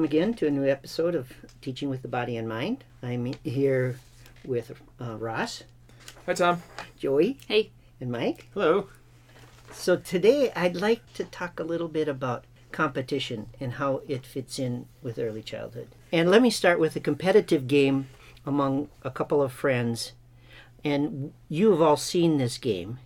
Welcome again to a new episode of Teaching with the Body in Mind. I'm here with uh, Ross, Hi, Tom. Joey, Hey, and Mike. Hello. So today I'd like to talk a little bit about competition and how it fits in with early childhood. And let me start with a competitive game among a couple of friends. And you have all seen this game.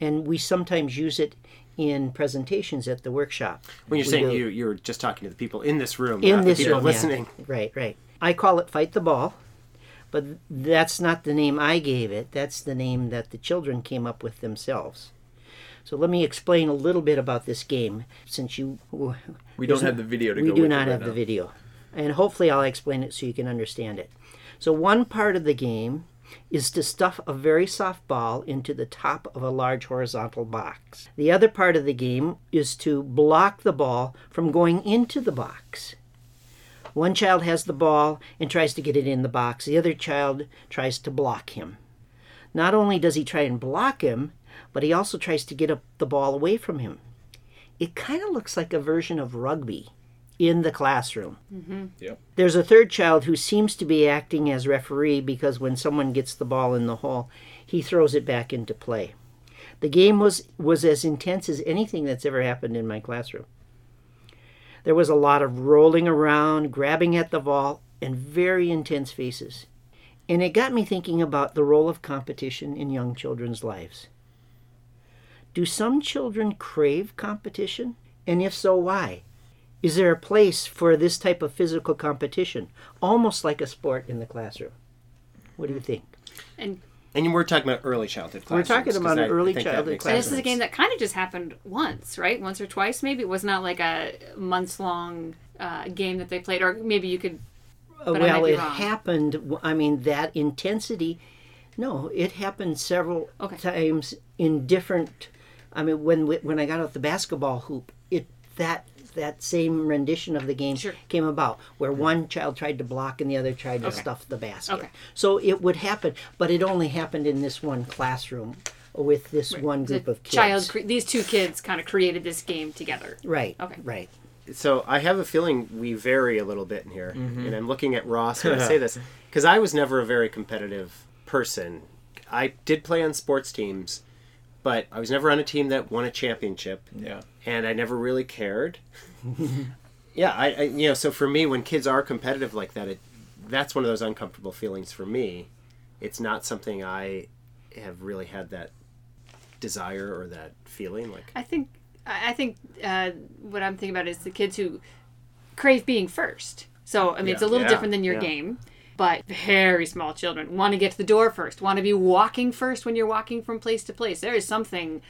And we sometimes use it in presentations at the workshop. When you're We saying do- you, you're just talking to the people in this room, in this the people room, yeah. listening. Right, right. I call it fight the ball, but that's not the name I gave it. That's the name that the children came up with themselves. So let me explain a little bit about this game, since you We don't have the video to we go do with not it right have now. the video, and hopefully I'll explain it so you can understand it. So one part of the game is to stuff a very soft ball into the top of a large horizontal box. The other part of the game is to block the ball from going into the box. One child has the ball and tries to get it in the box. The other child tries to block him. Not only does he try and block him, but he also tries to get the ball away from him. It kind of looks like a version of rugby in the classroom. Mm-hmm. Yep. There's a third child who seems to be acting as referee because when someone gets the ball in the hole, he throws it back into play. The game was, was as intense as anything that's ever happened in my classroom. There was a lot of rolling around, grabbing at the ball, and very intense faces. And it got me thinking about the role of competition in young children's lives. Do some children crave competition? And if so, why? Is there a place for this type of physical competition, almost like a sport in the classroom? What do you think? and And we're talking about early childhood We're talking about I early childhood makes and this is a game that kind of just happened once, right? Once or twice, maybe. It was not like a months long uh, game that they played, or maybe you could. Uh, But well, might it wrong. happened. I mean, that intensity. No, it happened several Okay. times in different. I mean, when when I got out the basketball hoop, it that that same rendition of the game Sure. came about, where one child tried to block and the other tried to Okay. stuff the basket. Okay. So it would happen, but it only happened in this one classroom with this one group the of kids. child, cre- these two kids kind of created this game together. Right. Okay. Right. So I have a feeling we vary a little bit in here, mm-hmm. and I'm looking at Ross when I say this because I was never a very competitive person. I did play on sports teams, but I was never on a team that won a championship. Yeah. And I never really cared. yeah, I, I you know, so for me, when kids are competitive like that, it that's one of those uncomfortable feelings for me. It's not something I have really had that desire or that feeling like. I think. I I think uh, what I'm thinking about is the kids who crave being first. So I mean, it's a little Yeah, different than your yeah. game, but very small children want to get to the door first, want to be walking first when you're walking from place to place. There is something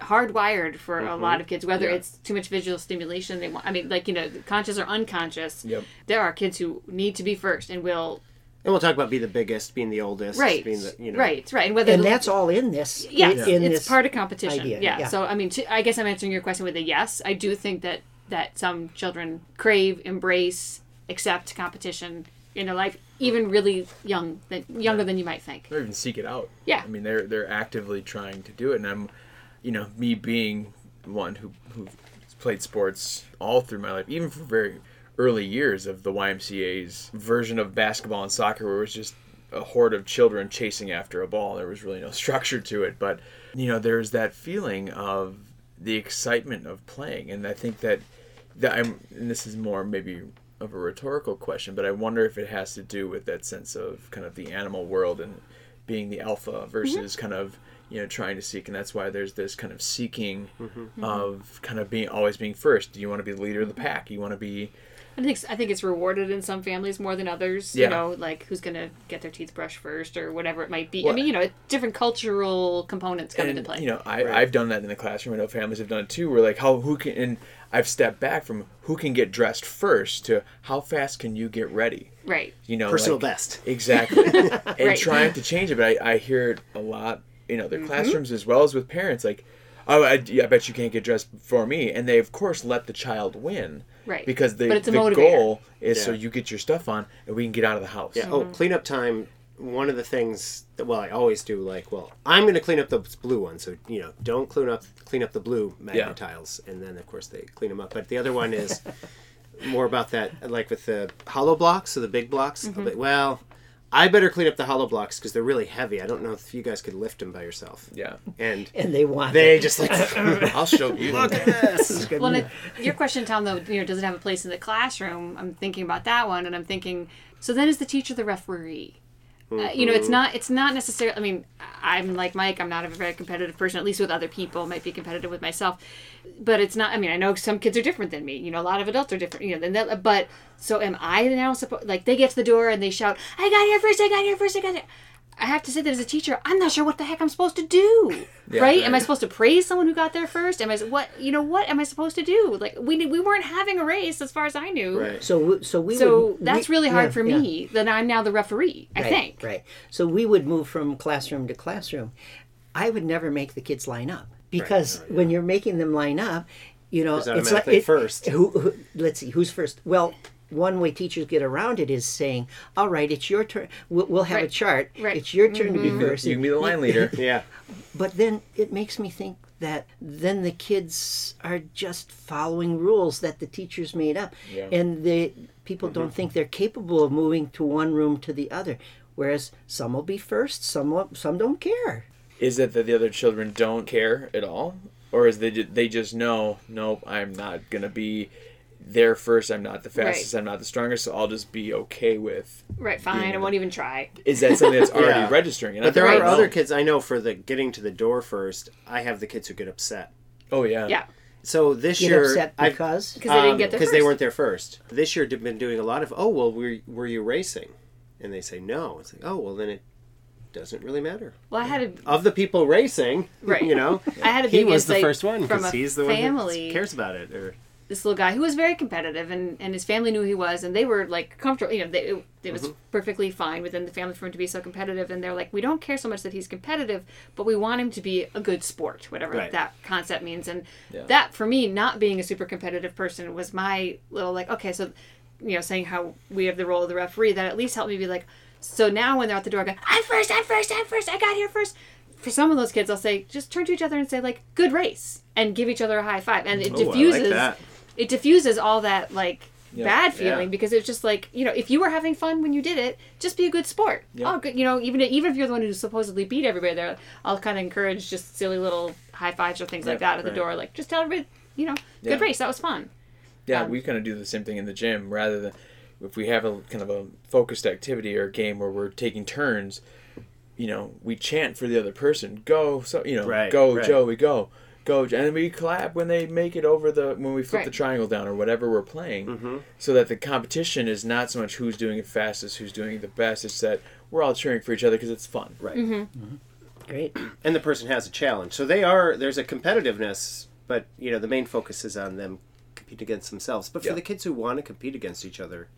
hardwired for a lot mm-hmm. of kids, whether Yeah. it's too much visual stimulation. They want. I mean, like you know, conscious or unconscious. Yep. There are kids who need to be first and will. And we'll talk about be the biggest, being the oldest, Right. being the you know. Right. Right. And whether And that's all in this. Yes, in it's this part of competition. idea, Yeah. yeah. So I mean, to, I guess I'm answering your question with a yes. I do think that that some children crave, embrace, accept competition in their life, even really young, than, younger than you might think. Or even seek it out. Yeah. I mean, they're they're actively trying to do it, and I'm, you know, me being one who who played sports all through my life, even for very early years of the YMCA's version of basketball and soccer, where it was just a horde of children chasing after a ball. There was really no structure to it, but you know, there's that feeling of the excitement of playing, and I think that that I'm. And this is more maybe of a rhetorical question, but I wonder if it has to do with that sense of kind of the animal world and being the alpha versus mm-hmm. kind of you know trying to seek, and that's why there's this kind of seeking mm-hmm. Mm-hmm. of kind of being always being first. Do you want to be the leader of the pack? You want to be I think I think it's rewarded in some families more than others. Yeah. You know, like who's gonna get their teeth brushed first or whatever it might be. I mean, you know, different cultural components come into play. you know I, I've done that in the classroom. I know families have done it too. Where like how who can and I've stepped back from who can get dressed first to how fast can you get ready. right. You know, Personal like- best. Exactly. and Right. trying to change it, but I, I hear it a lot in other Mm-hmm. classrooms as well as with parents. Like, oh, I, I bet you can't get dressed before me, and they of course let the child win, Right. Because the But it's a the motivator. goal is so you get your stuff on and we can get out of the house. Yeah. Oh, cleanup time. One of the things that well, I always do like, well, I'm going to clean up the blue one, so you know, don't clean up clean up the blue magnet Yeah. tiles, and then of course they clean them up. But the other one is more about that, like with the hollow blocks or the big blocks. Mm-hmm. But, well, I better clean up the hollow blocks because they're really heavy. I don't know if you guys could lift them by yourself. Yeah. And and they want they it. just like I'll show you. look at this. Well, it- your question, Tom, though, you know, does it have a place in the classroom? I'm thinking about that one, and I'm thinking, so then is the teacher the referee? Uh, you know, it's not. It's not necessarily. I mean, I'm like Mike. I'm not a very competitive person, at least with other people. Might be competitive with myself, but it's not. I mean, I know some kids are different than me. You know, a lot of adults are different. You know, than that. But so am I now supposed? Like they get to the door and they shout, "I got here first! I got here first! I got here!" I have to say that as a teacher, I'm not sure what the heck I'm supposed to do. Yeah, right? Am I supposed to praise someone who got there first? Am I what? You know what? Am I supposed to do? Like we we weren't having a race as far as I knew. Right. So so we So would, that's we- really hard yeah, for yeah. me. That I'm now the referee. I right, think. Right. So we would move from classroom to classroom. I would never make the kids line up because when you're making them line up, you know, it's like automatically first? Who, who? Let's see, who's first? Well. One way teachers get around it is saying, "All right, it's your turn. We'll, we'll have a chart. Right. It's your turn to be first. You can be the line leader. Yeah. But then it makes me think that then the kids are just following rules that the teachers made up, Yeah. and the people Mm-hmm. don't think they're capable of moving to one room to the other. Whereas some will be first, some will, some don't care. Is it that the other children don't care at all, or is they they just know, nope, I'm not gonna be there first. I'm not the fastest. I'm not the strongest. So I'll just be okay with. Right. Fine. I won't even try. Is that something that's already Yeah. registering? And But there are other kids I know for the getting to the door first. I have the kids who get upset. Oh yeah. Yeah. So this Get year, upset I've- because Because they didn't get um, there because they weren't there first. This year, they've been doing a lot of. Oh well, were were you racing? And they say no. It's like oh well, then it doesn't really matter. Well, I had a Of the people racing, Right. You know, I had a he was the insight first one because he's the one family. that cares about it. Or this little guy who was very competitive and, and his family knew he was and they were like comfortable you know they, it, it was mm-hmm. perfectly fine within the family for him to be so competitive and they're like we don't care so much that he's competitive but we want him to be a good sport whatever Right. that concept means and Yeah. that for me not being a super competitive person was my little like okay so you know saying how we have the role of the referee that at least helped me be like so now when they're at the door I go I'm first I'm first I'm first I got here first for some of those kids I'll say just turn to each other and say like good race and give each other a high five and it Oh, like diffuses that. It diffuses all that like Yeah. bad feeling Yeah. because it's just like you know if you were having fun when you did it just be a good sport Yeah. oh good you know even even if you're the one who supposedly beat everybody there i'll kind of encourage just silly little high fives or things like Yeah, that at the door like just tell everybody you know Yeah. good race that was fun Yeah, Um, we kind of do the same thing in the gym. Rather than if we have a kind of a focused activity or a game where we're taking turns, you know, we chant for the other person. Go, so you know, Right, go, right. Joey, go, go, and then we clap when they make it over the when we flip the triangle down or whatever we're playing, Mm-hmm. so that the competition is not so much who's doing it fastest, who's doing it the best. It's that we're all cheering for each other because it's fun. right, Mm-hmm. great. and the person has a challenge. So they are there's a competitiveness, but you know the main focus is on them compete against themselves. But for Yeah. the kids who want to compete against each other,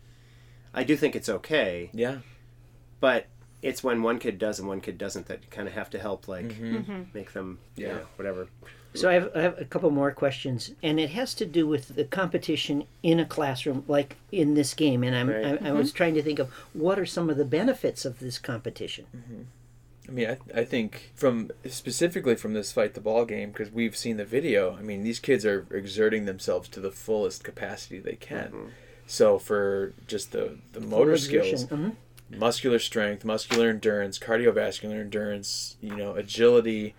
I do think it's okay. Yeah, But it's when one kid does and one kid doesn't that you kind of have to help like Mm-hmm. make them you Yeah. know, whatever. So I have, I have a couple more questions, and it has to do with the competition in a classroom, like in this game. And I'm, Right. I, I was mm-hmm. trying to think of what are some of the benefits of this competition. Mm-hmm. I mean, I, I think from specifically from this fight the ball game because we've seen the video. I mean, these kids are exerting themselves to the fullest capacity they can. Mm-hmm. So for just the the motor skills, Mhm. muscular strength, muscular endurance, cardiovascular endurance, you know, agility,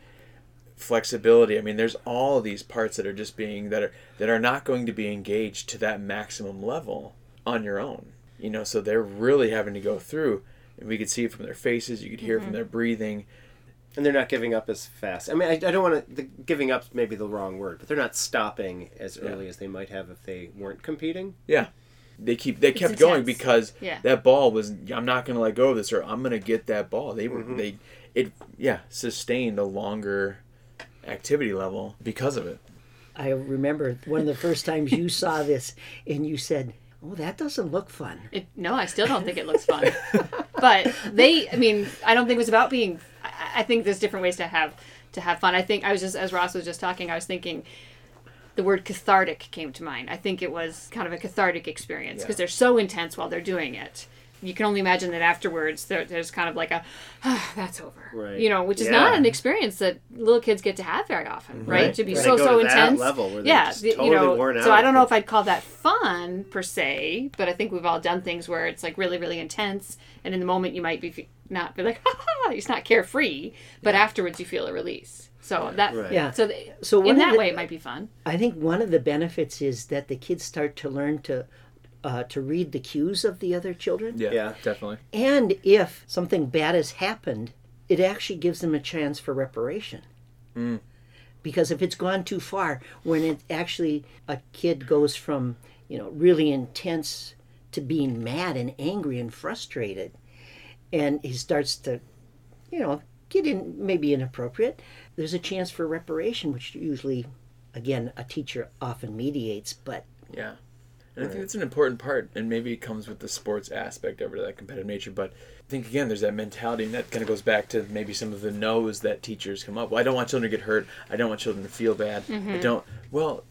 flexibility. I mean, there's all of these parts that are just being that are that are not going to be engaged to that maximum level on your own. You know, so they're really having to go through. And we could see it from their faces. You could hear it from their breathing. And they're not giving up as fast. I mean, I, I don't want to. The giving up maybe the wrong word, but they're not stopping as Yeah. early as they might have if they weren't competing. Yeah. They keep they kept going because Yeah. that ball was I'm not going to let go of this or I'm going to get that ball. They were Mm-hmm. they it yeah, sustained a longer activity level because of it. I remember one of the first times you saw this, and you said, "Oh, that doesn't look fun." it, no i still don't think it looks fun but they i mean i don't think it was about being I, I think there's different ways to have to have fun i think i was just as ross was just talking i was thinking the word cathartic came to mind. I think it was kind of a cathartic experience because Yeah. they're so intense while they're doing it you can only imagine that afterwards there, there's kind of like a ah, that's over Right. you know which is Yeah. not an experience that little kids get to have very often right, Right. to be Right. so go so to that intense level where yeah just the- totally you know worn so i don't know if i'd call that fun per se but i think we've all done things where it's like really really intense and in the moment you might be not be like ha ha it's not carefree but afterwards you feel a release so that Right. Yeah. so th- So in that the- way it might be fun I think one of the benefits is that the kids start to learn to uh, to read the cues of the other children. Yeah, Yeah. definitely. And if something bad has happened, it actually gives them a chance for reparation. Because if it's gone too far, when it actually a kid goes from you know really intense to being mad and angry and frustrated, and he starts to you know get in maybe inappropriate, there's a chance for reparation, which usually, again, a teacher often mediates. But Yeah. And I think that's an important part, and maybe it comes with the sports aspect of it, that competitive nature. But I think again, there's that mentality, and that kind of goes back to maybe some of the no's that teachers come up. Well, I don't want children to get hurt. I don't want children to feel bad. I mm-hmm. don't. Well,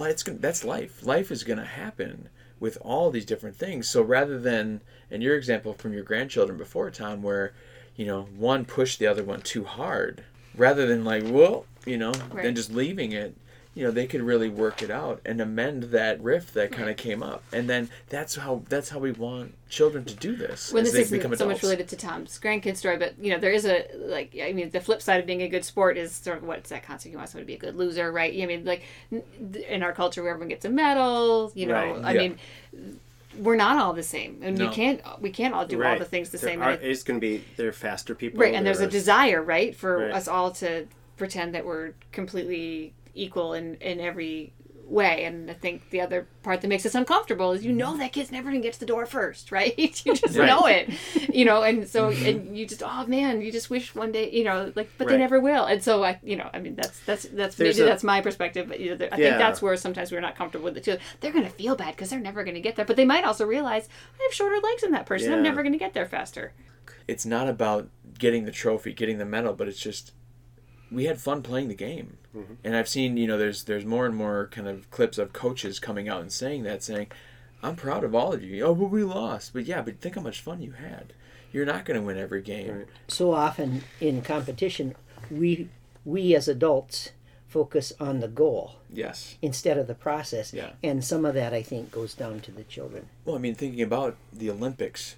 it's gonna, that's life. Life is going to happen with all these different things. So rather than, in your example from your grandchildren before, Tom, where you know one pushed the other one too hard, rather than like, well, you know, Right. then just leaving it you know they could really work it out and amend that rift that kind of came up and then that's how that's how we want children to do this when as this they isn't become so much adults. related to Tom's grandkid story, but you know there is a like I mean the flip side of being a good sport is sort of what's that concept you want someone to be a good loser, right? I mean like in our culture where everyone gets a medal, you know, Right, I yeah. mean we're not all the same, and No. we can't we can't all do all the things the There same. are- it's going to be they're faster people. right, and there's a desire, right, for Right. us all to pretend that we're completely equal in in every way. And i think the other part that makes us uncomfortable is you know mm-hmm. that kid's never gonna get to the door first right? You just Right. know it you know? And so mm-hmm. and you just oh man you just wish one day you know like but they never will. And so i you know i mean that's that's that's There's maybe a- that's my perspective but you know, i Yeah. think that's where sometimes we're not comfortable with it too. They're gonna feel bad because they're never gonna get there but they might also realize i have shorter legs than that person. I'm never gonna get there faster. It's not about getting the trophy getting the medal but it's just we had fun playing the game Mm-hmm. and i've seen you know there's there's more and more kind of clips of coaches coming out and saying that saying i'm proud of all of you oh but we lost but yeah but think how much fun you had you're not going to win every game Right. so often in competition, we we as adults focus on the goal yes instead of the process. Yeah. And some of that I think goes down to the children. Well, I mean, thinking about the Olympics,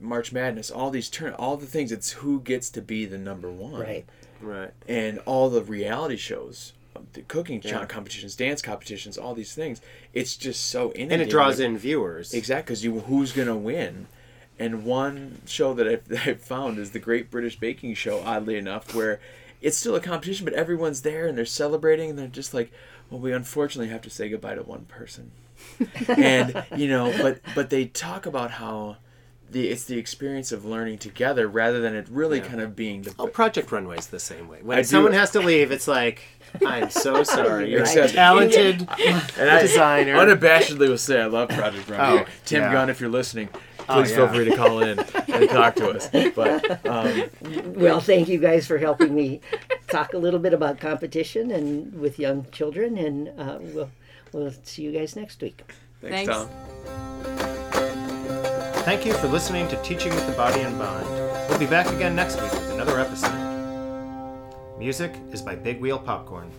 March Madness, all these turn, all the things. It's who gets to be the number one, Right. Right. And all the reality shows, um, the cooking Yeah. competitions, dance competitions, all these things. It's just so inundated. And it draws in viewers. exactly because you who's gonna win. And one show that I've, that I've found is the Great British Baking Show. Oddly enough, where it's still a competition, but everyone's there and they're celebrating, and they're just like, "Well, we unfortunately have to say goodbye to one person." and you know but but they talk about how the it's the experience of learning together rather than it really kind of being the Oh, Project Runway's the same way. When I do- someone has to leave, it's like, I'm so sorry. You're a talented and I designer. unabashedly will say I love Project Runway. Oh, Tim yeah. Gunn, if you're listening, please feel yeah. free to call in and talk to us. But um, Well, thank you guys for helping me talk a little bit about competition and with young children, and uh, we'll we'll see you guys next week. thanks, Thanks. Tom. Thank you for listening to Teaching with the Body in Mind. We'll be back again next week with another episode. Music is by Big Wheel Popcorn.